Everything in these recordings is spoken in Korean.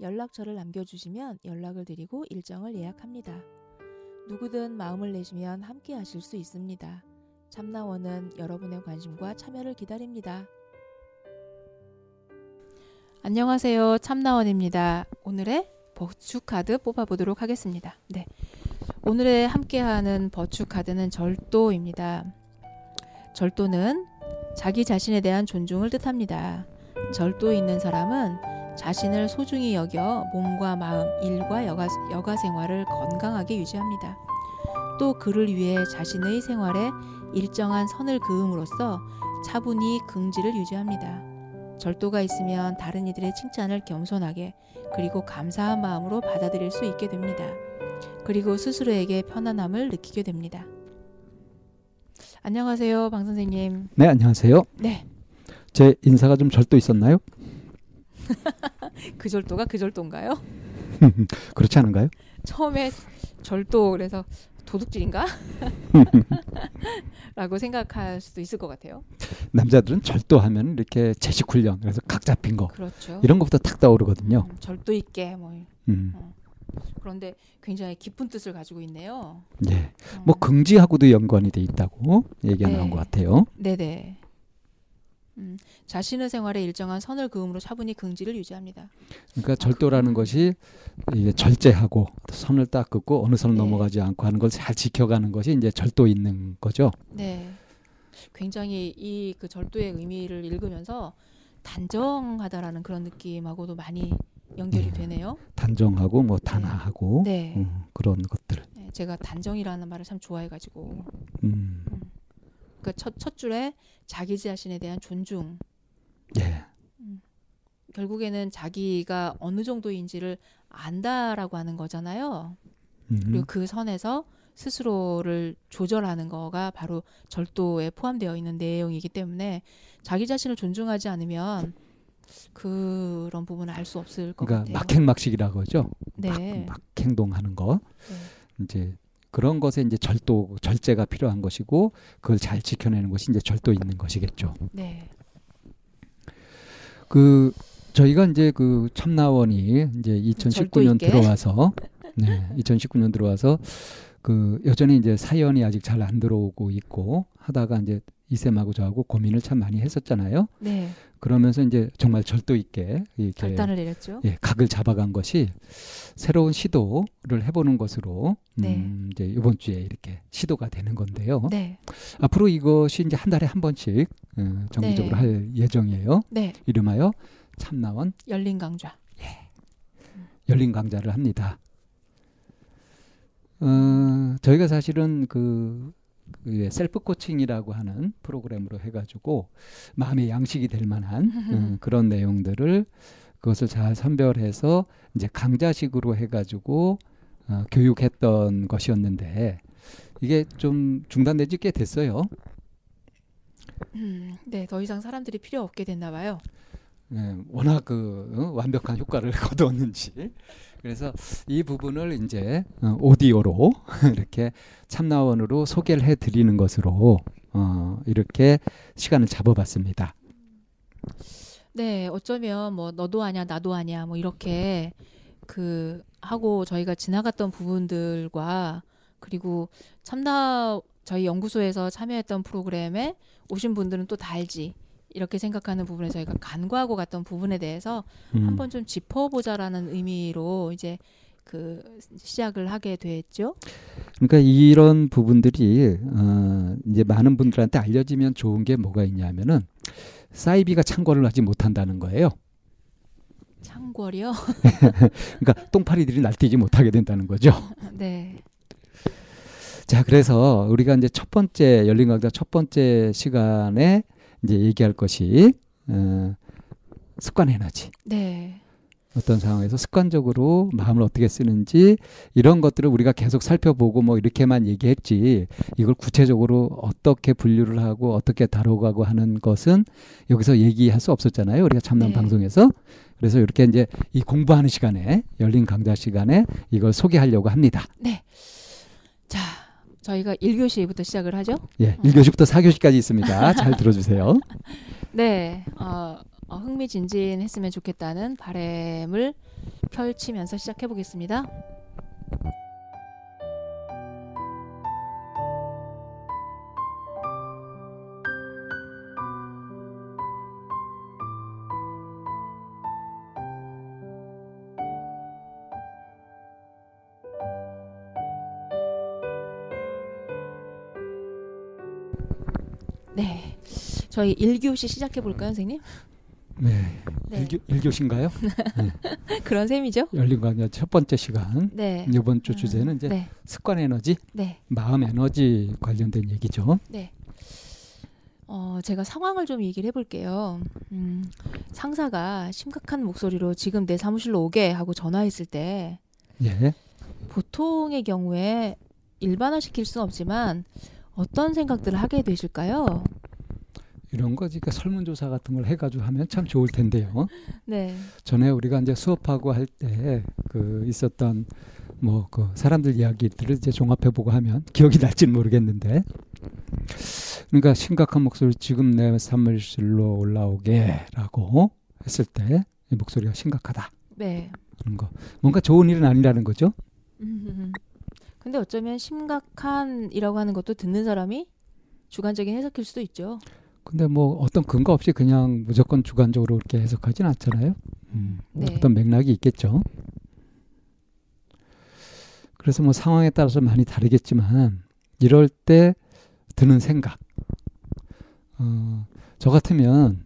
연락처를 남겨주시면 연락을 드리고 일정을 예약합니다. 누구든 마음을 내시면 함께 하실 수 있습니다. 참나원은 여러분의 관심과 참여를 기다립니다. 안녕하세요. 참나원입니다. 오늘의 버추 카드 뽑아보도록 하겠습니다. 네. 오늘의 함께하는 버추 카드는 절도입니다. 절도는 자기 자신에 대한 존중을 뜻합니다. 절도 있는 사람은 자신을 소중히 여겨 몸과 마음, 일과 여가, 여가 생활을 건강하게 유지합니다. 또 그를 위해 자신의 생활에 일정한 선을 그음으로써 차분히 긍지를 유지합니다. 절도가 있으면 다른 이들의 칭찬을 겸손하게 그리고 감사한 마음으로 받아들일 수 있게 됩니다. 그리고 스스로에게 편안함을 느끼게 됩니다. 안녕하세요, 방 선생님. 네, 안녕하세요. 네. 제 인사가 좀 절도 있었나요? 그 절도가 그 절도인가요? 그렇지 않은가요? 처음에 절도 그래서 도둑질인가? 라고 생각할 수도 있을 것 같아요. 남자들은 절도하면 이렇게 제식 훈련 그래서 각 잡힌 거 그렇죠. 이런 것부터 탁 떠오르거든요. 음, 절도 있게 뭐 음. 어. 그런데 굉장히 깊은 뜻을 가지고 있네요. 예. 어. 뭐 긍지하고도 연관이 돼 있다고 얘기가 네. 나온 것 같아요. 네네. 음, 자신의 생활에 일정한 선을 그음으로 차분히 긍지를 유지합니다. 그러니까 절도라는 것이 이게 절제하고 선을 딱 긋고 어느 선을 네. 넘어가지 않고 하는 걸 잘 지켜가는 것이 이제 절도 있는 거죠. 네. 굉장히 이 그 절도의 의미를 읽으면서 단정하다라는 그런 느낌하고도 많이 연결이 네. 되네요. 단정하고 뭐 단아하고 네. 음, 그런 것들. 네, 제가 단정이라는 말을 참 좋아해가지고 음, 그 첫 첫 줄에 자기 자신에 대한 존중. 예. 결국에는 자기가 어느 정도인지를 안다라고 하는 거잖아요. 음, 그리고 그 선에서 스스로를 조절하는 거가 바로 절도에 포함되어 있는 내용이기 때문에 자기 자신을 존중하지 않으면 그런 부분을 알 수 없을 것 그러니까 같아요. 막행막식이라고 하죠. 네. 막, 막 행동하는 거. 네. 이제 그런 것에 이제 절도 절제가 필요한 것이고 그걸 잘 지켜내는 것이 이제 절도 있는 것이겠죠. 네. 그 저희가 이제 그 참나원이 이제 절도 2019년 있게. 들어와서 네, 2019년 들어와서 그 여전히 이제 사연이 아직 잘 안 들어오고 있고 하다가 이제 이쌤하고 저하고 고민을 참 많이 했었잖아요. 네. 그러면서 이제 정말 절도 있게 이렇게 결단을 내렸죠. 예, 각을 잡아간 것이 새로운 시도를 해보는 것으로 네. 음, 이제 이번 주에 이렇게 시도가 되는 건데요. 네. 앞으로 이것이 이제 한 달에 한 번씩 어, 정기적으로 네. 할 예정이에요. 네. 이름하여 참나원 열린 강좌. 열린 강좌를 합니다. 어, 저희가 사실은 그, 그 셀프 코칭이라고 하는 프로그램으로 해가지고 마음의 양식이 될 만한 음, 그런 내용들을 그것을 잘 선별해서 이제 강좌식으로 해가지고 어, 교육했던 것이었는데 이게 좀 중단된 지 꽤 됐어요. 음, 네. 더 이상 사람들이 필요 없게 됐나 봐요. 예, 워낙 그 어, 완벽한 효과를 거두었는지 그래서 이 부분을 이제 어, 오디오로 이렇게 참나원으로 소개를 해 드리는 것으로 어, 이렇게 시간을 잡아봤습니다. 네, 어쩌면 뭐 너도 아냐 나도 아냐 뭐 이렇게 그 하고 저희가 지나갔던 부분들과 그리고 참나 저희 연구소에서 참여했던 프로그램에 오신 분들은 또다 알지 이렇게 생각하는 부분에 저희가 간과하고 갔던 부분에 대해서 음, 한번 좀 짚어보자라는 의미로 이제 그 시작을 하게 됐죠. 그러니까 이런 부분들이 어, 이제 많은 분들한테 알려지면 좋은 게 뭐가 있냐면은 사이비가 창궐을 하지 못한다는 거예요. 창궐이요. 그러니까 똥파리들이 날뛰지 못하게 된다는 거죠. 네, 자, 그래서 우리가 이제 첫 번째 열린 강좌 첫 번째 시간에 이제 얘기할 것이 어, 습관 에너지. 네. 어떤 상황에서 습관적으로 마음을 어떻게 쓰는지 이런 것들을 우리가 계속 살펴보고 뭐 이렇게만 얘기했지 이걸 구체적으로 어떻게 분류를 하고 어떻게 다뤄가고 하는 것은 여기서 얘기할 수 없었잖아요. 우리가 참남 네. 방송에서. 그래서 이렇게 이제 이 공부하는 시간에 열린 강좌 시간에 이걸 소개하려고 합니다. 네. 자, 저희가 1교시부터 시작을 하죠. 예, 1교시부터 4교시까지 있습니다. 잘 들어주세요. 네. 어, 어, 흥미진진했으면 좋겠다는 바램을 펼치면서 시작해 보겠습니다. 저희 1교시 시작해 볼까요, 선생님? 네, 네. 1교, 1교시인가요? 그런 셈이죠? 열린 강좌 첫 번째 시간. 네. 이번 주 주제는 이제 네. 습관 에너지, 네. 마음 에너지 관련된 얘기죠. 네. 어, 제가 상황을 좀 얘기를 해볼게요. 음, 상사가 심각한 목소리로 지금 내 사무실로 오게 하고 전화했을 때 예. 보통의 경우에 일반화시킬 수는 없지만 어떤 생각들을 하게 되실까요? 이런 거 그러니까 설문조사 같은 걸 해가지고 하면 참 좋을 텐데요. 네. 전에 우리가 이제 수업하고 할 때 그 있었던 뭐 그 사람들 이야기들을 이제 종합해보고 하면 기억이 날지는 모르겠는데 그러니까 심각한 목소리 지금 내 사무실로 올라오게라고 했을 때 이 목소리가 심각하다 네. 그런 거 뭔가 좋은 일은 아니라는 거죠. 음, 근데 어쩌면 심각한이라고 하는 것도 듣는 사람이 주관적인 해석일 수도 있죠. 근데 뭐 어떤 근거 없이 그냥 무조건 주관적으로 그렇게 해석하진 않잖아요. 음, 네. 어떤 맥락이 있겠죠. 그래서 뭐 상황에 따라서 많이 다르겠지만 이럴 때 드는 생각. 어, 저 같으면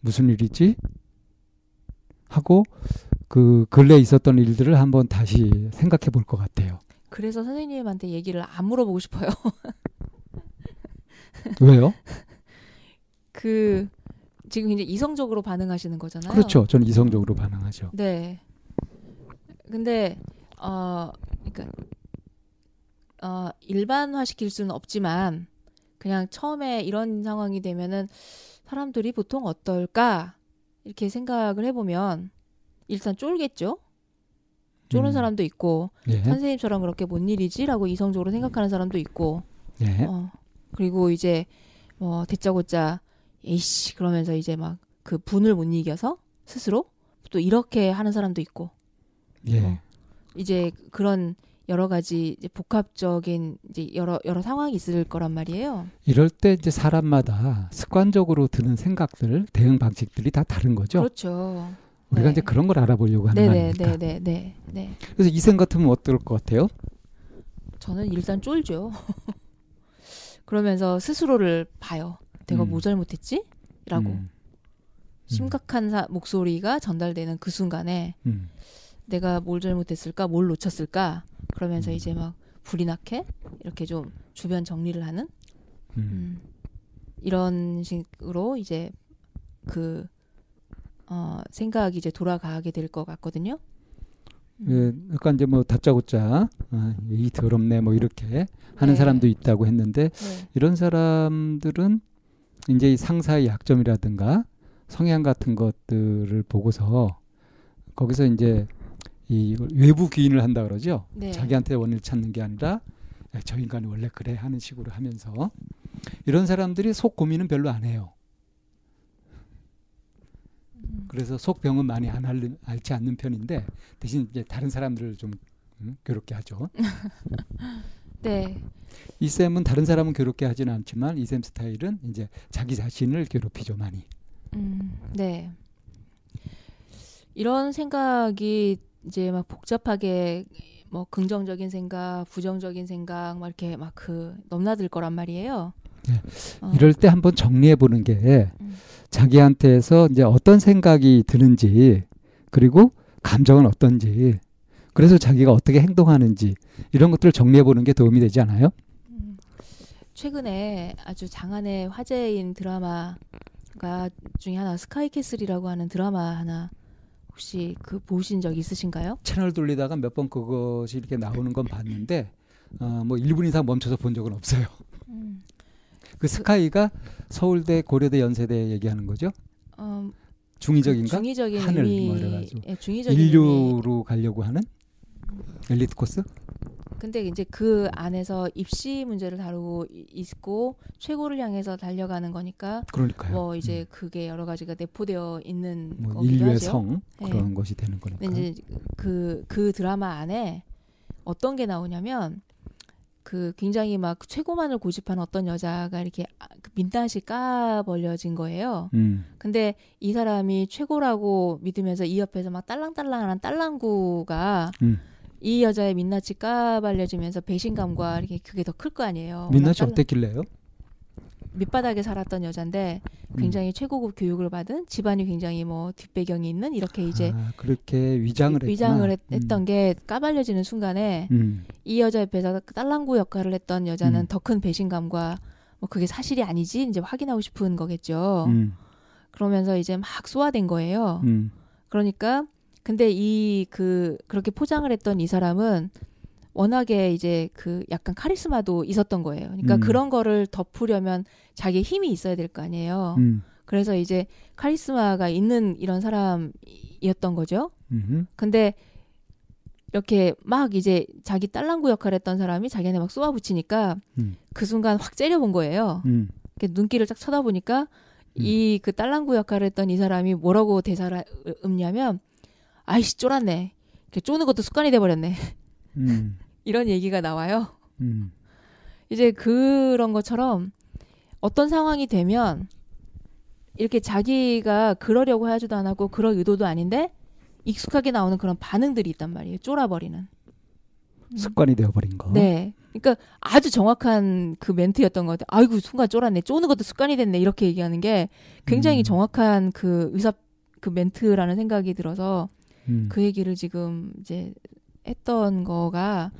무슨 일이지? 하고 그 근래에 있었던 일들을 한번 다시 생각해 볼 것 같아요. 그래서 선생님한테 얘기를 안 물어보고 싶어요. 왜요? 그 지금 이제 이성적으로 반응하시는 거잖아요. 그렇죠. 저는 이성적으로 반응하죠. 네. 근데 어 그러니까 어 일반화 시킬 수는 없지만 그냥 처음에 이런 상황이 되면은 사람들이 보통 어떨까 이렇게 생각을 해보면 일단 쫄겠죠. 쪼는 음. 사람도 있고 예. 선생님처럼 그렇게 뭔 일이지라고 이성적으로 생각하는 사람도 있고 예. 어, 그리고 이제 뭐 대짜고짜 에이씨 그러면서 이제 막 그 분을 못 이겨서 스스로 또 이렇게 하는 사람도 있고 예. 어. 이제 그런 여러 가지 이제 복합적인 이제 여러 여러 상황이 있을 거란 말이에요. 이럴 때 이제 사람마다 습관적으로 드는 생각들, 대응 방식들이 다 다른 거죠. 그렇죠. 우리가 네. 이제 그런 걸 알아보려고 하는 거 네네 아닙니까? 네 네 네 네. 그래서 이 생 같으면 어떨 것 같아요? 저는 일단 쫄죠. 그러면서 스스로를 봐요. 내가 음. 뭐 잘못했지? 라고 음. 심각한 사- 목소리가 전달되는 그 순간에 음. 내가 뭘 잘못했을까, 뭘 놓쳤을까, 그러면서 음. 이제 막 불이 나게 이렇게 좀 주변 정리를 하는 음. 음, 이런 식으로 이제 그 어, 생각이 이제 돌아가게 될 것 같거든요. 음. 예, 약간 이제 뭐 다짜고짜 아, 이 더럽네 뭐 이렇게 하는 네. 사람도 있다고 했는데 네. 이런 사람들은 이제 이 상사의 약점이라든가 성향 같은 것들을 보고서 거기서 이제 이 외부 기인을 한다 그러죠. 네. 자기한테 원인을 찾는 게 아니라 야, 저 인간이 원래 그래 하는 식으로 하면서 이런 사람들이 속 고민은 별로 안 해요. 음. 그래서 속 병은 많이 안 앓는, 앓지 않는 편인데 대신 이제 다른 사람들을 좀 음, 괴롭게 하죠. 네. 이 쌤은 다른 사람은 괴롭게 하지는 않지만 이 쌤 스타일은 이제 자기 자신을 괴롭히죠 많이. 음, 네. 이런 생각이 이제 막 복잡하게 뭐 긍정적인 생각, 부정적인 생각 막 이렇게 막 그 넘나들 거란 말이에요. 네. 어, 이럴 때 한번 정리해 보는 게 음. 자기한테서 이제 어떤 생각이 드는지 그리고 감정은 어떤지 그래서 자기가 어떻게 행동하는지 이런 것들을 정리해 보는 게 도움이 되지 않아요? 음. 최근에 아주 장안의 화제인 드라마가 중에 하나 스카이캐슬이라고 하는 드라마 하나 혹시 그 보신 적 있으신가요? 채널 돌리다가 몇 번 그것이 이렇게 나오는 건 봤는데 어, 뭐 1분 이상 멈춰서 본 적은 없어요. 음. 그 스카이가 서울대, 고려대, 연세대 얘기하는 거죠? 어, 중의적인가? 중의적인 하늘 의미, 뭐 이래가지고. 예, 중의적인 의미. 인류로 가려고 하는 엘리트 코스? 근데 이제 그 안에서 입시 문제를 다루고 이- 있고 최고를 향해서 달려가는 거니까 그러니까요. 뭐 이제 그게 여러 가지가 내포되어 있는 뭐 인류의 하죠. 성 네. 그런 것이 되는 거니까. 근데 이제 그, 그 드라마 안에 어떤 게 나오냐면 그 굉장히 막 최고만을 고집하는 어떤 여자가 이렇게 아- 그 민낯이 까벌려진 거예요. 음, 근데 이 사람이 최고라고 믿으면서 이 옆에서 막 딸랑딸랑하는 딸랑구가 음. 이 여자의 민낯이 까발려지면서 배신감과 이렇게 그게 더 클 거 아니에요. 민낯이 딸랑- 어땠길래요? 밑바닥에 살았던 여잔데 굉장히 음. 최고급 교육을 받은 집안이 굉장히 뭐 뒷배경이 있는 이렇게 이제 아, 그렇게 위장을 위장을 했구나. 했, 던 게 까발려지는 순간에 음, 이 여자 옆에서 그 딸랑구 역할을 했던 여자는 음. 더큰 배신감과 뭐 그게 사실이 아니지 이제 확인하고 싶은 거겠죠. 음, 그러면서 이제 막 쏘아댄 거예요. 음, 그러니까 근데 이 그 그렇게 포장을 했던 이 사람은 워낙에 이제 그 약간 카리스마도 있었던 거예요. 그러니까 음. 그런 거를 덮으려면 자기의 힘이 있어야 될 거 아니에요. 음, 그래서 이제 카리스마가 있는 이런 사람이었던 거죠. 음, 근데 이렇게 막 이제 자기 딸랑구 역할을 했던 사람이 자기한테 막 쏘아붙이니까 음. 그 순간 확 째려본 거예요. 음, 눈길을 딱 쳐다보니까 음. 이그 딸랑구 역할을 했던 이 사람이 뭐라고 대사를 읊냐면 아이씨 쫄았네. 이렇게 쪼는 것도 습관이 돼버렸네. 음, 이런 얘기가 나와요. 음, 이제 그런 것처럼 어떤 상황이 되면 이렇게 자기가 그러려고 하지도 안 하고 그럴 의도도 아닌데 익숙하게 나오는 그런 반응들이 있단 말이에요. 쫄아버리는. 습관이 되어버린 거. 네. 그러니까 아주 정확한 그 멘트였던 것 같아요. 아이고 순간 쫄았네. 쪼는 것도 습관이 됐네. 이렇게 얘기하는 게 굉장히 음. 정확한 그 의사 그 멘트라는 생각이 들어서 음, 그 얘기를 지금 이제 했던 거가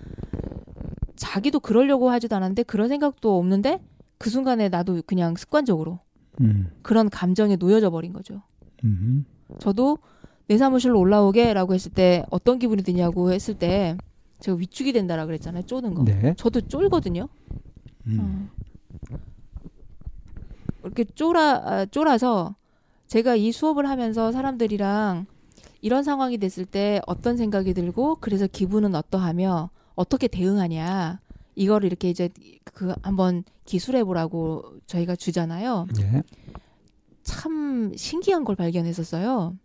자기도 그러려고 하지도 않았는데 그런 생각도 없는데 그 순간에 나도 그냥 습관적으로 음, 그런 감정에 놓여져 버린 거죠. 음, 저도 내 사무실로 올라오게라고 했을 때 어떤 기분이 드냐고 했을 때 제가 위축이 된다라 그랬잖아요. 쪼는 거. 네. 저도 쫄거든요. 음, 어. 이렇게 쫄아 아, 쫄아서 제가 이 수업을 하면서 사람들이랑 이런 상황이 됐을 때 어떤 생각이 들고 그래서 기분은 어떠하며 어떻게 대응하냐 이거를 이렇게 이제 그 한번 기술해 보라고 저희가 주잖아요. 예. 참 신기한 걸 발견했었어요.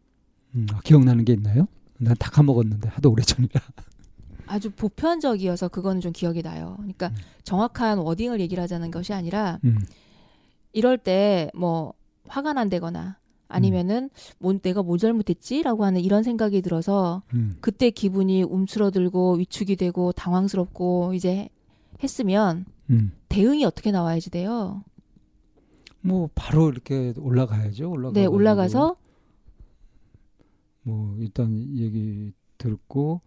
음, 아, 기억나는 게 있나요? 난 다 까먹었는데 하도 오래전이라. 아주 보편적이어서 그거는 좀 기억이 나요. 그러니까 음. 정확한 워딩을 얘기를 하자는 것이 아니라 음, 이럴 때 뭐 화가 난다거나 아니면은 뭐 내가 뭐 잘못했지라고 하는 이런 생각이 들어서 음, 그때 기분이 움츠러들고 위축이 되고 당황스럽고 이제 했으면 음. 대응이 어떻게 나와야지 돼요. 뭐 바로 이렇게 올라가야죠. 올라가. 네, 올라가서 뭐 일단 얘기 듣고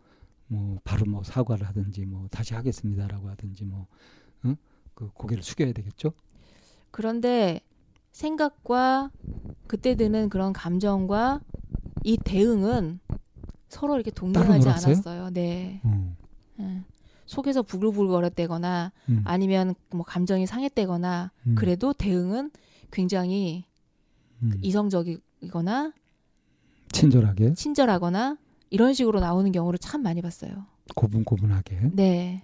뭐 바로 뭐 사과를 하든지 뭐 다시 하겠습니다라고 하든지 뭐 응? 그 고개를 숙여야 되겠죠. 그런데 생각과 그때 드는 그런 감정과 이 대응은 서로 이렇게 동등하지? 않았어요. 네. 음, 예. 속에서 부글부글거렸다거나 음, 아니면 뭐 감정이 상했다거나 음, 그래도 대응은 굉장히 음. 이성적이거나 친절하게 친절하거나 이런 식으로 나오는 경우를 참 많이 봤어요. 고분고분하게. 네.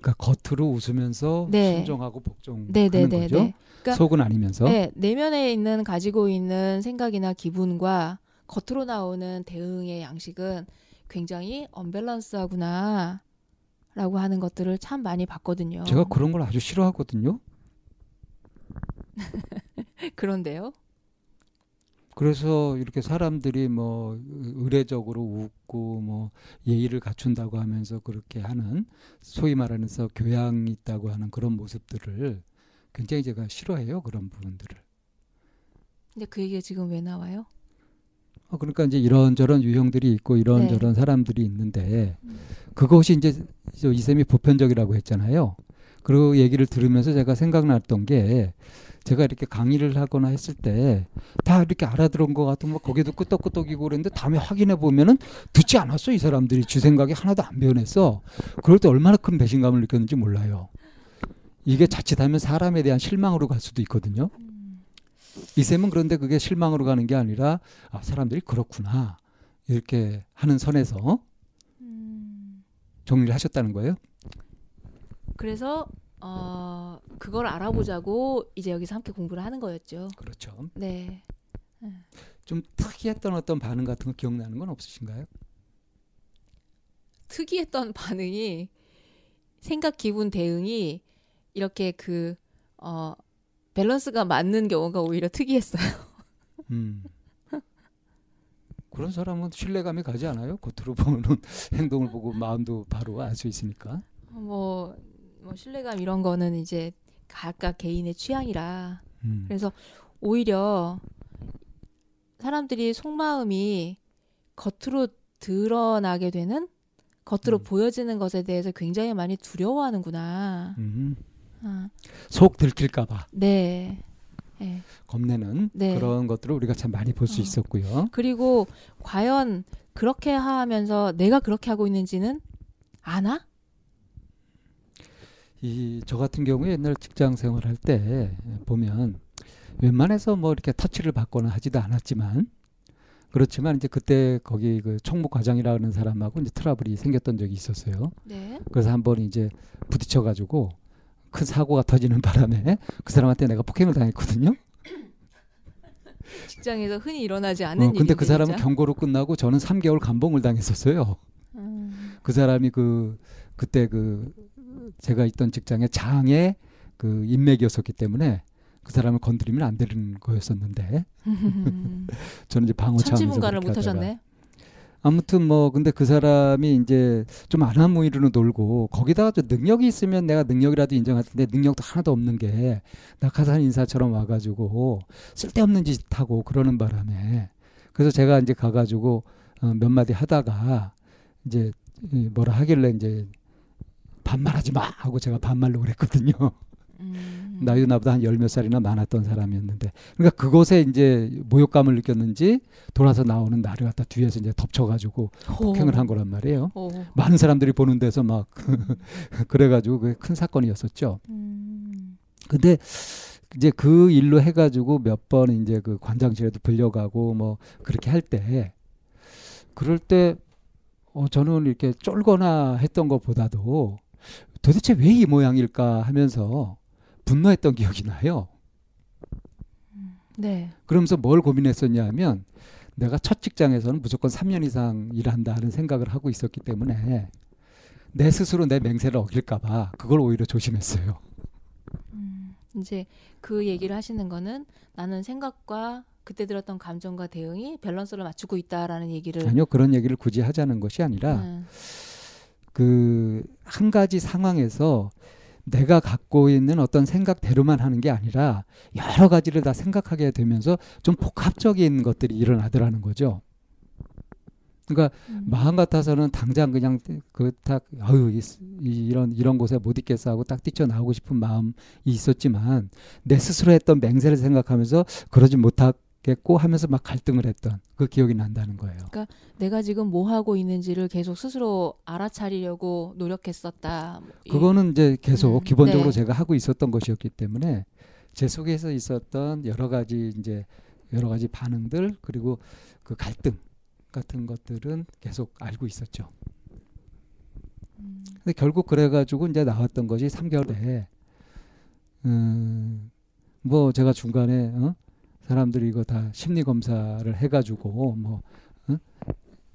그러니까 겉으로 웃으면서 네. 순종하고 복종하는 네, 네, 네, 거죠. 네. 그러니까- 속은 아니면서. 네, 내면에 있는 가지고 있는 생각이나 기분과 겉으로 나오는 대응의 양식은 굉장히 언밸런스하구나. 라고 하는 것들을 참 많이 봤거든요. 제가 그런 걸 아주 싫어하거든요. 그런데요. 그래서 이렇게 사람들이 뭐 의례적으로 웃고 뭐 예의를 갖춘다고 하면서 그렇게 하는 소위 말하면서 교양이 있다고 하는 그런 모습들을 굉장히 제가 싫어해요 그런 부분들을. 근데 그 얘기가 지금 왜 나와요? 어, 그러니까 이제 이런저런 유형들이 있고 이런저런 사람들이 있는데 그것이 이제 저 이쌤이 보편적이라고 했잖아요. 그 얘기를 들으면서 제가 생각났던 게 제가 이렇게 강의를 하거나 했을 때 다 이렇게 알아들은 것 같으면 뭐 거기도 끄떡끄떡이고 그랬는데 다음에 확인해 보면은 듣지 않았어 이 사람들이 주 생각이 하나도 안 변했어. 그럴 때 얼마나 큰 배신감을 느꼈는지 몰라요. 이게 자칫하면 사람에 대한 실망으로 갈 수도 있거든요. 이 쌤은 그런데 그게 실망으로 가는 게 아니라 아, 사람들이 그렇구나 이렇게 하는 선에서 음. 정리를 하셨다는 거예요. 그래서 어 그걸 알아보자고 이제 여기서 함께 공부를 하는 거였죠. 그렇죠. 네. 좀 특이했던 어떤 반응 같은 거 기억나는 건 없으신가요? 특이했던 반응이 생각 기분 대응이 이렇게 그 어 밸런스가 맞는 경우가 오히려 특이했어요. 음. 그런 사람은 신뢰감이 가지 않아요? 겉으로 보는 행동을 보고 마음도 바로 알 수 있으니까. 뭐, 뭐 신뢰감 이런 거는 이제 각각 개인의 취향이라 음. 그래서 오히려 사람들이 속마음이 겉으로 드러나게 되는 겉으로 음. 보여지는 것에 대해서 굉장히 많이 두려워하는구나. 음. 아, 속 들킬까봐 네. 네. 겁내는 네. 그런 것들을 우리가 참 많이 볼수 어. 있었고요. 그리고 과연 그렇게 하면서 내가 그렇게 하고 있는지는 아나? 이 저 같은 경우에 옛날 직장 생활할 때 보면 웬만해서 뭐 이렇게 터치를 받거나 하지도 않았지만 그렇지만 이제 그때 거기 그 총무 과장이라는 사람하고 이제 트러블이 생겼던 적이 있었어요. 네. 그래서 한 번 이제 부딪혀 가지고 큰 사고가 터지는 바람에 그 사람한테 내가 폭행을 당했거든요. 직장에서 흔히 일어나지 않는 어, 근데 그 사람은 진짜. 경고로 끝나고 저는 3개월 감봉을 당했었어요. 음, 그 사람이 그 그때 그 제가 있던 직장의 장의 그 인맥이었었기 때문에 그 사람을 건드리면 안 되는 거였었는데 저는 이제 방어 차원에서 못 하셨네. 아무튼 뭐 근데 그 사람이 이제 좀 안하무이로 놀고 거기다가 좀 능력이 있으면 내가 능력이라도 인정할 텐데 능력도 하나도 없는 게 낙하산 인사처럼 와가지고 쓸데없는 짓 하고 그러는 바람에 그래서 제가 이제 가가지고 어, 몇 마디 하다가 이제 이 뭐라 하길래 이제 반말하지 마 하고 제가 반말로 그랬거든요. 음. 나이도 나보다 한 열 몇 살이나 많았던 사람이었는데 그러니까 그곳에 이제 모욕감을 느꼈는지 돌아서 나오는 나를 갖다 뒤에서 이제 덮쳐가지고 폭행을 한 거란 말이에요. 오. 많은 사람들이 보는 데서 막 그래가지고 그게 큰 사건이었었죠. 음. 근데 이제 그 일로 해가지고 몇 번 이제 그 관장실에도 불려가고 뭐 그렇게 할 때 그럴 때 어, 저는 이렇게 쫄거나 했던 것보다도 도대체 왜 이 모양일까 하면서 분노했던 기억이 나요. 네. 그러면서 뭘 고민했었냐 하면 내가 첫 직장에서는 무조건 3년 이상 일한다는 생각을 하고 있었기 때문에 내 스스로 내 맹세를 어길까봐 그걸 오히려 조심했어요. 음. 이제 그 얘기를 하시는 거는 나는 생각과 그때 들었던 감정과 대응이 밸런스를 맞추고 있다라는 얘기를 아니요 그런 얘기를 굳이 하자는 것이 아니라 음. 그 한 가지 상황에서 내가 갖고 있는 어떤 생각대로만 하는 게 아니라 여러 가지를 다 생각하게 되면서 좀 복합적인 것들이 일어나더라는 거죠. 그러니까 음. 마음 같아서는 당장 그냥 그딱 아유 이, 이- 이런 이런 곳에 못 있겠어 하고 딱 뛰쳐 나오고 싶은 마음이 있었지만 내 스스로 했던 맹세를 생각하면서 그러지 못하 겠고 하면서 막 갈등을 했던 그 기억이 난다는 거예요. 내가 지금 뭐 하고 있는지를 계속 스스로 알아차리려고 노력했었다. 이- 그거는 이제 계속 음, 기본적으로 네. 제가 하고 있었던 것이었기 때문에 제 속에서 있었던 여러 가지 이제 여러 가지 반응들 그리고 그 갈등 같은 것들은 계속 알고 있었죠. 음. 근데 결국 그래가지고 이제 나왔던 것이 3개월에 음, 뭐 제가 중간에 어? 사람들이 이거 다 심리 검사를 해가지고 뭐 어?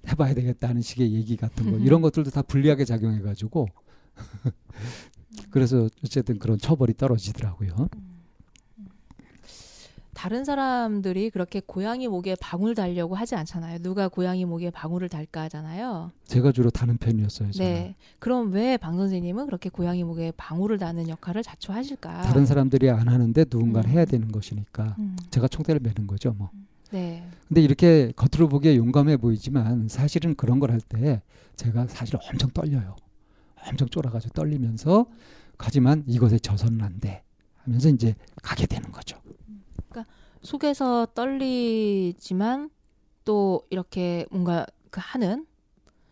해봐야 되겠다는 식의 얘기 같은 거 이런 것들도 다 불리하게 작용해가지고 그래서 어쨌든 그런 처벌이 떨어지더라고요. 다른 사람들이 그렇게 고양이 목에 방울 달려고 하지 않잖아요. 누가 고양이 목에 방울을 달까 하잖아요. 제가 주로 다는 편이었어요. 저는. 네. 그럼 왜 방 선생님은 그렇게 고양이 목에 방울을 다는 역할을 자초하실까? 다른 사람들이 안 하는데 누군가는 음. 해야 되는 것이니까 음. 제가 총대를 매는 거죠. 뭐. 네. 근데 이렇게 겉으로 보기에 용감해 보이지만 사실은 그런 걸 할 때 제가 사실 엄청 떨려요. 엄청 쫄아가지고 떨리면서 하지만 이것에 져서는 안 돼. 하면서 이제 가게 되는 거죠. 속에서 떨리지만 또 이렇게 뭔가 그 하는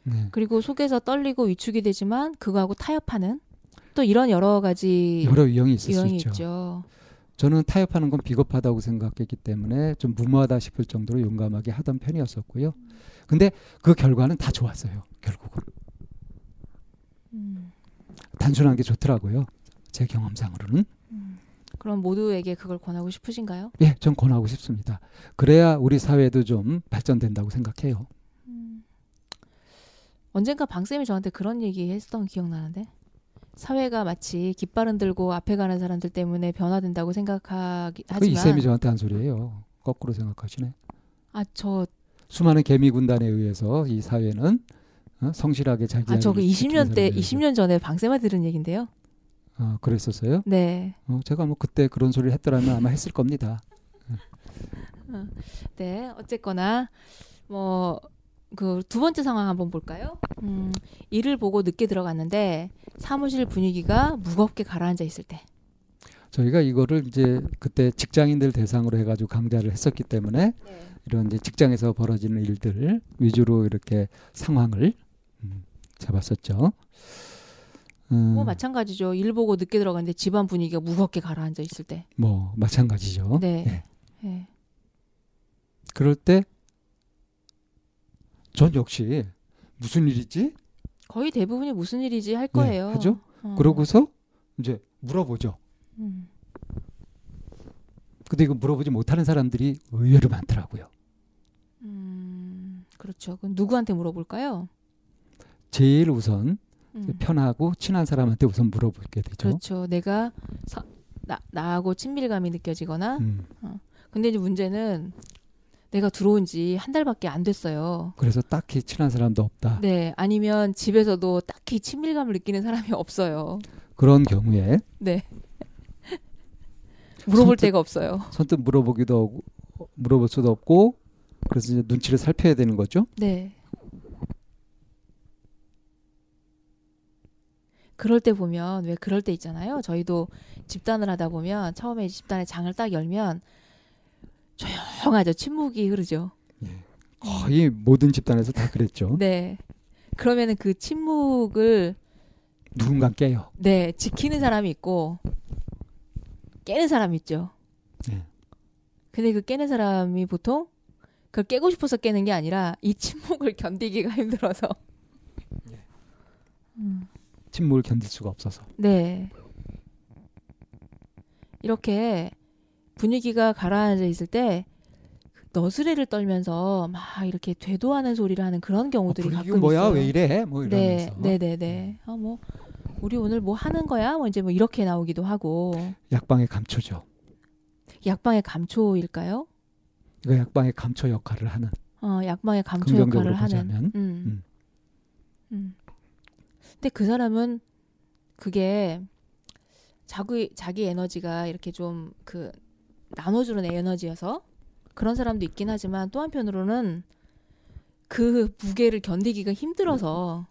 네. 그리고 속에서 떨리고 위축이 되지만 그거하고 타협하는 또 이런 여러 가지 여러 유형이 있을 유형이 수 있죠. 있죠. 저는 타협하는 건 비겁하다고 생각했기 때문에 좀 무모하다 싶을 정도로 용감하게 하던 편이었었고요. 근데 그 결과는 다 좋았어요. 결국은 음, 단순한 게 좋더라고요. 제 경험상으로는 음. 그럼 모두에게 그걸 권하고 싶으신가요? 예, 전 권하고 싶습니다. 그래야 우리 사회도 좀 발전된다고 생각해요. 음. 언젠가 방쌤이 저한테 그런 얘기 했던 기억나는데 사회가 마치 깃발 흔들고 앞에 가는 사람들 때문에 변화된다고 생각하기 그 이쌤이 저한테 한 소리예요. 거꾸로 생각하시네. 아 저 수많은 개미 군단에 의해서 이 사회는 어? 성실하게 자기 아, 저그 자리를 20년 때, 지키는 사람들에 20년 전에 방쌤한테 들은 얘긴데요. 아, 그랬었어요? 네. 어, 제가 뭐 그때 그런 소리를 했더라면 아마 했을 겁니다. 네. 어쨌거나, 뭐, 그 두 번째 상황 한번 볼까요? 음, 일을 보고 늦게 들어갔는데 사무실 분위기가 무겁게 가라앉아 있을 때. 저희가 이거를 이제 그때 직장인들 대상으로 해가지고 강좌를 했었기 때문에 이런 이제 직장에서 벌어지는 일들 위주로 이렇게 상황을 음, 잡았었죠. 음, 뭐 마찬가지죠. 일 보고 늦게 들어갔는데 집안 분위기가 무겁게 가라앉아 있을 때. 뭐 마찬가지죠. 네. 네. 네. 그럴 때 전 역시 무슨 일이지? 거의 대부분이 무슨 일이지 할 거예요. 네, 하죠? 어. 그러고서 이제 물어보죠. 음. 근데 이거 물어보지 못하는 사람들이 의외로 많더라고요. 음, 그렇죠. 그럼 누구한테 물어볼까요? 제일 우선 음. 편하고 친한 사람한테 우선 물어보게 되죠. 그렇죠. 내가 사, 나, 나하고 친밀감이 느껴지거나 음, 근데 이제 문제는 내가 들어온 지 한 달밖에 안 됐어요. 그래서 딱히 친한 사람도 없다. 네, 아니면 집에서도 딱히 친밀감을 느끼는 사람이 없어요. 그런 경우에 네. 물어볼 선뜻- 데가 없어요. 선뜻 물어보기도 하고 물어볼 수도 없고 그래서 이제 눈치를 살펴야 되는 거죠. 네. 그럴 때 보면 왜 그럴 때 있잖아요. 저희도 집단을 하다 보면 처음에 집단의 장을 딱 열면 조용하죠. 침묵이 흐르죠. 거의 모든 집단에서 다 그랬죠. 네. 그러면은 그 침묵을 누군가 깨요. 네 지키는 사람이 있고 깨는 사람이 있죠. 네. 근데 그 깨는 사람이 보통 그걸 깨고 싶어서 깨는 게 아니라 이 침묵을 견디기가 힘들어서. 음. 침묵을 견딜 수가 없어서. 네. 이렇게 분위기가 가라앉아 있을 때 너스레를 떨면서 막 이렇게 되도하는 소리를 하는 그런 경우들이 어, 가끔 뭐야 있어요. 왜 이래 뭐 네, 이러면서 네, 네, 네. 아, 뭐 우리 오늘 뭐 하는 거야? 뭐 이제 뭐 이렇게 나오기도 하고 약방의 감초죠. 약방의 감초일까요? 이거 약방의 감초 역할을 하는 어, 약방의 감초 역할을 하는. 보자면 음. 음. 음. 근데 그 사람은 그게 자기 자기 에너지가 이렇게 좀 그 나눠주는 에너지여서 그런 사람도 있긴 하지만 또 한편으로는 그 무게를 견디기가 힘들어서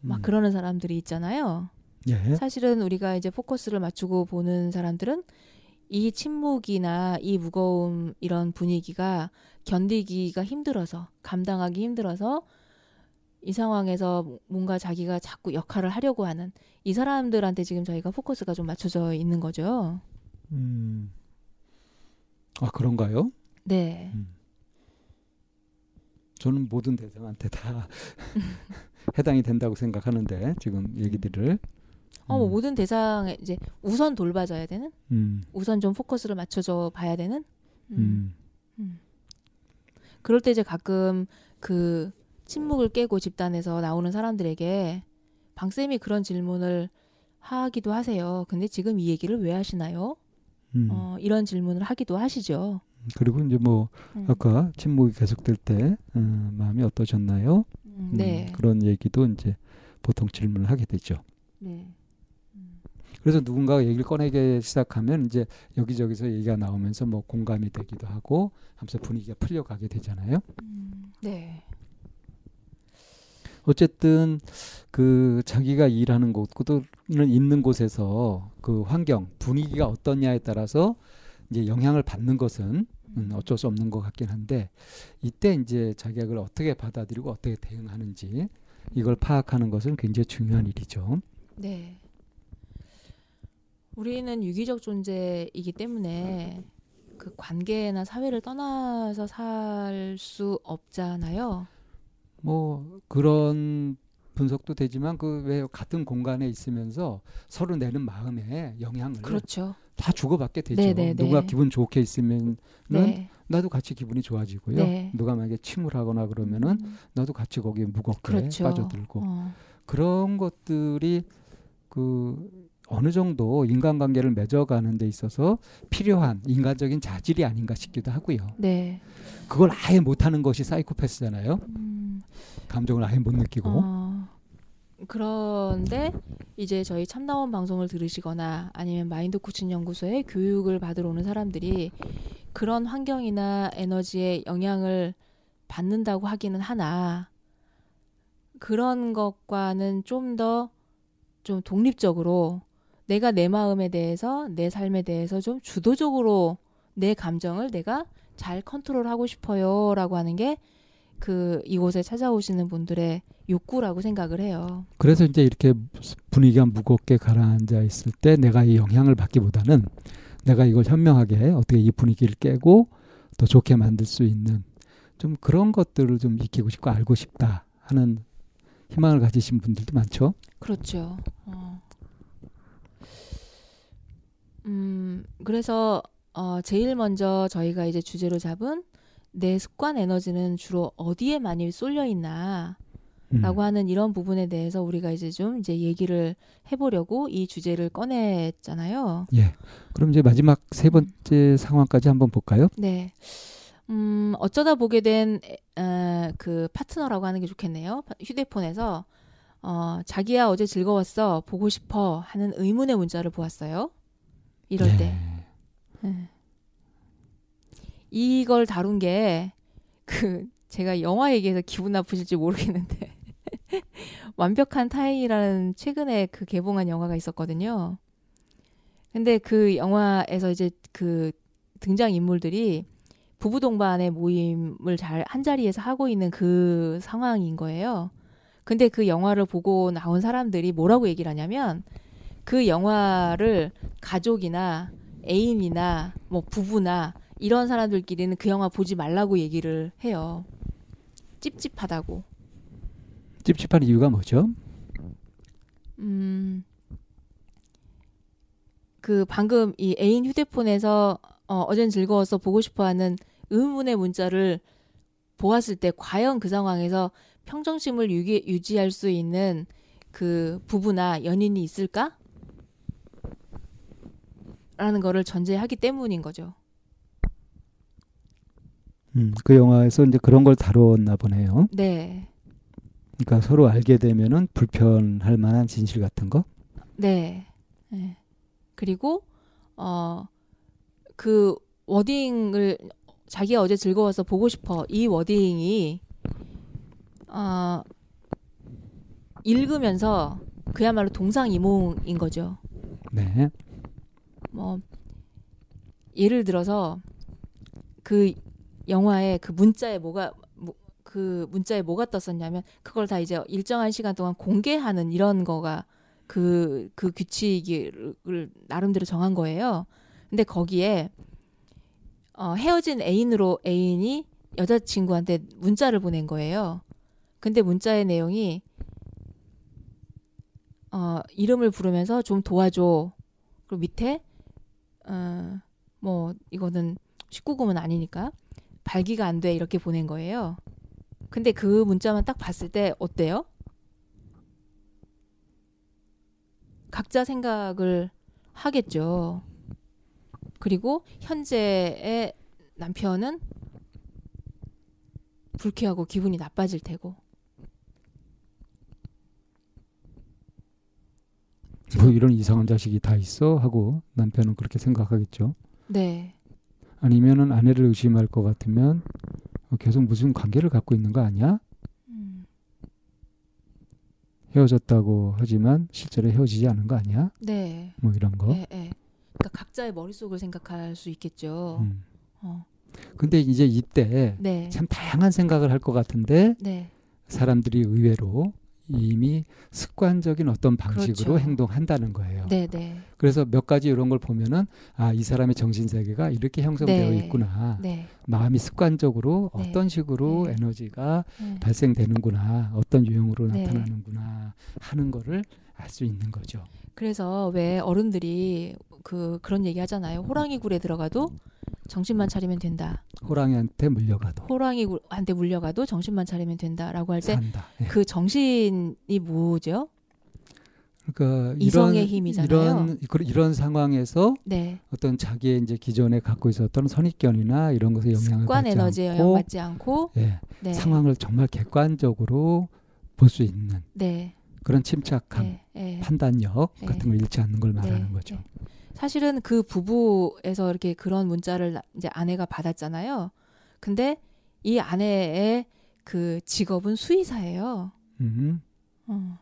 막 음. 그러는 사람들이 있잖아요. 예. 사실은 우리가 이제 포커스를 맞추고 보는 사람들은 이 침묵이나 이 무거움 이런 분위기가 견디기가 힘들어서 감당하기 힘들어서 이 상황에서 뭔가 자기가 자꾸 역할을 하려고 하는 이 사람들한테 지금 저희가 포커스가 좀 맞춰져 있는 거죠. 음. 아 그런가요? 네. 음. 저는 모든 대상한테 다 해당이 된다고 생각하는데 지금 얘기들을 어, 뭐 음. 모든 대상에 이제 우선 돌봐줘야 되는, 음. 우선 좀 포커스를 맞춰줘 봐야 되는. 음. 그럴 때 이제 가끔 그 침묵을 깨고 집단에서 나오는 사람들에게 방쌤이 그런 질문을 하기도 하세요. 근데 지금 이 얘기를 왜 하시나요? 음. 어, 이런 질문을 하기도 하시죠. 그리고 이제 뭐 음. 아까 침묵이 계속될 때 음, 마음이 어떠셨나요? 음, 음, 네. 그런 얘기도 이제 보통 질문을 하게 되죠. 네. 그래서 누군가가 얘기를 꺼내기 시작하면 이제 여기저기서 얘기가 나오면서 뭐 공감이 되기도 하고 하면서 분위기가 풀려가게 되잖아요. 음, 네. 어쨌든 그 자기가 일하는 곳도 있는 곳에서 그 환경 분위기가 어떠냐에 따라서 이제 영향을 받는 것은 음, 어쩔 수 없는 것 같긴 한데 이때 이제 자기가 그걸 어떻게 받아들이고 어떻게 대응하는지 이걸 파악하는 것은 굉장히 중요한 일이죠. 네. 우리는 유기적 존재이기 때문에 그 관계나 사회를 떠나서 살 수 없잖아요. 뭐 그런 분석도 되지만 그 왜 같은 공간에 있으면서 서로 내는 마음에 영향을 그렇죠. 다 주고받게 되죠. 네네네. 누가 기분 좋게 있으면은 네. 나도 같이 기분이 좋아지고요. 네. 누가 만약에 침울하거나 그러면은 음, 나도 같이 거기에 무겁게 그렇죠. 빠져들고 어, 그런 것들이 그 어느 정도 인간관계를 맺어가는 데 있어서 필요한 인간적인 자질이 아닌가 싶기도 하고요. 네. 그걸 아예 못하는 것이 사이코패스잖아요. 음, 감정을 아예 못 느끼고. 어, 그런데 이제 저희 참나원 방송을 들으시거나 아니면 마인드 코칭 연구소에 교육을 받으러 오는 사람들이 그런 환경이나 에너지에 영향을 받는다고 하기는 하나 그런 것과는 좀 더좀 독립적으로 내가 내 마음에 대해서 내 삶에 대해서 좀 주도적으로 내 감정을 내가 잘 컨트롤하고 싶어요라고 하는 게 그 이곳에 찾아오시는 분들의 욕구라고 생각을 해요. 그래서 이제 이렇게 분위기가 무겁게 가라앉아 있을 때 내가 이 영향을 받기보다는 내가 이걸 현명하게 어떻게 이 분위기를 깨고 더 좋게 만들 수 있는 좀 그런 것들을 좀 익히고 싶고 알고 싶다 하는 희망을 가지신 분들도 많죠. 그렇죠. 어. 음, 그래서 어, 제일 먼저 저희가 이제 주제로 잡은 내 습관 에너지는 주로 어디에 많이 쏠려 있나 음. 라고 하는 이런 부분에 대해서 우리가 이제 좀 이제 얘기를 해보려고 이 주제를 꺼냈잖아요. 예. 그럼 이제 마지막 세 번째 상황까지 한번 볼까요? 네. 음, 어쩌다 보게 된, 에, 어, 그 파트너라고 하는 게 좋겠네요. 파- 휴대폰에서, 어, 자기야 어제 즐거웠어. 보고 싶어. 하는 의문의 문자를 보았어요. 이럴 네. 때. 예. 이걸 다룬 게, 그, 제가 영화 얘기해서 기분 나쁘실지 모르겠는데, 완벽한 타인이라는 최근에 그 개봉한 영화가 있었거든요. 근데 그 영화에서 이제 그 등장 인물들이 부부 동반의 모임을 잘 한 자리에서 하고 있는 그 상황인 거예요. 근데 그 영화를 보고 나온 사람들이 뭐라고 얘기를 하냐면 그 영화를 가족이나 애인이나 뭐 부부나 이런 사람들끼리는 그 영화 보지 말라고 얘기를 해요. 찝찝하다고. 찝찝한 이유가 뭐죠? 음, 그 방금 이 애인 휴대폰에서 어, 어젠 즐거워서 보고 싶어 하는 의문의 문자를 보았을 때 과연 그 상황에서 평정심을 유기, 유지할 수 있는 그 부부나 연인이 있을까? 라는 거를 전제하기 때문인 거죠. 음, 그 영화에서 이제 그런 걸 다루었나 보네요. 네. 그러니까 서로 알게 되면은 불편할 만한 진실 같은 거. 네. 네. 그리고 어 그 워딩을 자기가 어제 즐거워서 보고 싶어 이 워딩이 어 읽으면서 그야말로 동상이몽인 거죠. 네. 뭐 예를 들어서 그 영화에 그 문자에 뭐가 뭐- 그 문자에 뭐가 떴었냐면 그걸 다 이제 일정한 시간 동안 공개하는 이런 거가 그그 규칙을 나름대로 정한 거예요. 근데 거기에 어, 헤어진 애인으로 애인이 여자친구한테 문자를 보낸 거예요. 근데 문자의 내용이 어, 이름을 부르면서 좀 도와줘. 그리고 밑에 어, 뭐 이거는 19금은 아니니까 발기가 안 돼 이렇게 보낸 거예요. 근데 그 문자만 딱 봤을 때 어때요? 각자 생각을 하겠죠. 그리고 현재의 남편은 불쾌하고 기분이 나빠질 테고. 뭐 이런 이상한 자식이 다 있어 하고 남편은 그렇게 생각하겠죠. 네. 아니면은 아내를 의심할 것 같으면 어, 계속 무슨 관계를 갖고 있는 거 아니야? 음, 헤어졌다고 하지만 실제로 헤어지지 않은 거 아니야? 네. 뭐 이런 거. 예, 예. 그러니까 각자의 머릿속을 생각할 수 있겠죠. 음. 어. 근데 이제 이때 네. 참 다양한 생각을 할 것 같은데 네. 사람들이 의외로 이미 습관적인 어떤 방식으로 그렇죠. 행동한다는 거예요. 네, 네. 그래서 몇 가지 이런 걸 보면은 아, 이 사람의 정신 세계가 이렇게 형성되어 네. 있구나. 네. 마음이 습관적으로 네. 어떤 식으로 네. 에너지가 네. 발생되는구나. 어떤 유형으로 네. 나타나는구나 하는 거를 알 수 있는 거죠. 그래서 왜 어른들이 그 그런 얘기 하잖아요. 호랑이 굴에 들어가도 정신만 차리면 된다. 호랑이한테 물려가도 호랑이 굴한테 물려가도 정신만 차리면 된다라고 할때 산다. 예. 그 정신이 뭐죠? 그러니까 이성의 이런, 힘이잖아요. 이런 그- 이런 상황에서 네. 어떤 자기의 이제 기존에 갖고 있었던 선입견이나 이런 것에 영향을 받지 에너지에 않고 영향받지 않고 예, 네. 상황을 정말 객관적으로 볼 수 있는 네. 그런 침착함, 네. 네. 판단력 네. 같은 걸 잃지 않는 걸 말하는 네, 거죠. 네. 사실은 그 부부에서 이렇게 그런 문자를 나- 이제 아내가 받았잖아요. 근데 이 아내의 그 직업은 수의사예요. 음, 어.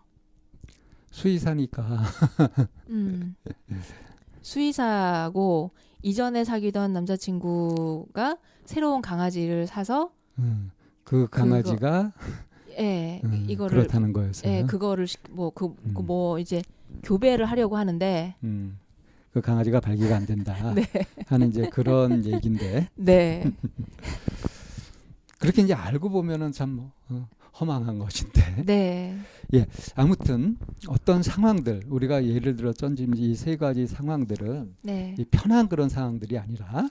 수의사니까 음. 수의사고 이전에 사귀던 남자친구가 새로운 강아지를 사서 음, 그 강아지가 예 음, 이거를 그렇다는 거였어요. 예 그거를 뭐그 음. 그뭐 이제 교배를 하려고 하는데 음, 그 강아지가 발기가 안 된다 네. 하는 이제 그런 얘기인데 네 그렇게 이제 알고 보면은 참 뭐, 어, 허망한 것인데 네. 아무튼 어떤 상황들 우리가 예를 들어 던진 이세 가지 상황들은 네. 이 편한 그런 상황들이 아니라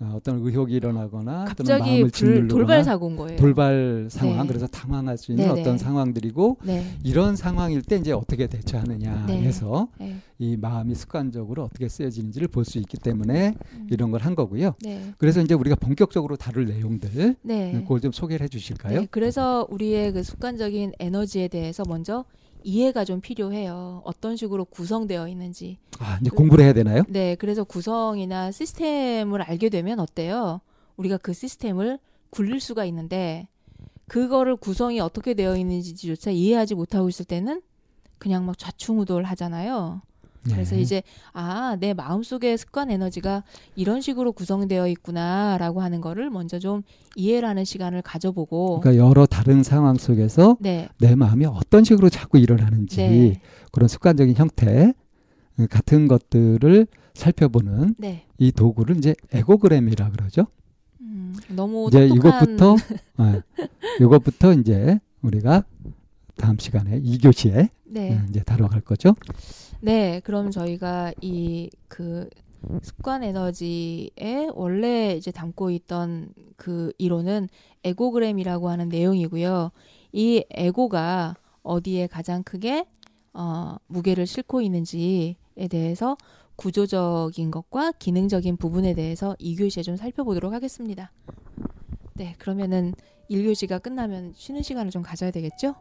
어, 어떤 의혹이 일어나거나 갑자기 마음을 불, 짓누르거나 돌발 사고인 거예요. 돌발 상황 네. 그래서 당황할 수 있는 네네. 어떤 상황들이고 네. 이런 상황일 때 이제 어떻게 대처하느냐 네. 해서 네. 이 마음이 습관적으로 어떻게 쓰여지는지를 볼 수 있기 때문에 음. 이런 걸 한 거고요. 네. 그래서 이제 우리가 본격적으로 다룰 내용들 네. 그걸 좀 소개를 해주실까요? 네, 그래서 우리의 그 습관적인 에너지에 대해서 먼저 이해가 좀 필요해요. 어떤 식으로 구성되어 있는지. 아 이제 공부를 해야 되나요? 네, 그래서 구성이나 시스템을 알게 되면 어때요? 우리가 그 시스템을 굴릴 수가 있는데 그거를 구성이 어떻게 되어 있는지조차 이해하지 못하고 있을 때는 그냥 막 좌충우돌 하잖아요. 그래서 네. 이제 아, 내 마음속의 습관 에너지가 이런 식으로 구성되어 있구나라고 하는 거를 먼저 좀 이해를 하는 시간을 가져보고 그러니까 여러 다른 상황 속에서 네. 내 마음이 어떤 식으로 자꾸 일어나는지 네. 그런 습관적인 형태 어, 같은 것들을 살펴보는 네. 이 도구를 이제 에고그램이라 그러죠. 음, 너무 이제 똑똑한 이것부터 예, 이것부터 이제 우리가 다음 시간에 2교시에 네. 이제 다뤄갈 거죠. 네, 그럼 저희가 이 그 습관 에너지에 원래 이제 담고 있던 그 이론은 에고그램이라고 하는 내용이고요. 이 에고가 어디에 가장 크게 어, 무게를 싣고 있는지에 대해서 구조적인 것과 기능적인 부분에 대해서 2교시에 좀 살펴보도록 하겠습니다. 네, 그러면은 1교시가 끝나면 쉬는 시간을 좀 가져야 되겠죠?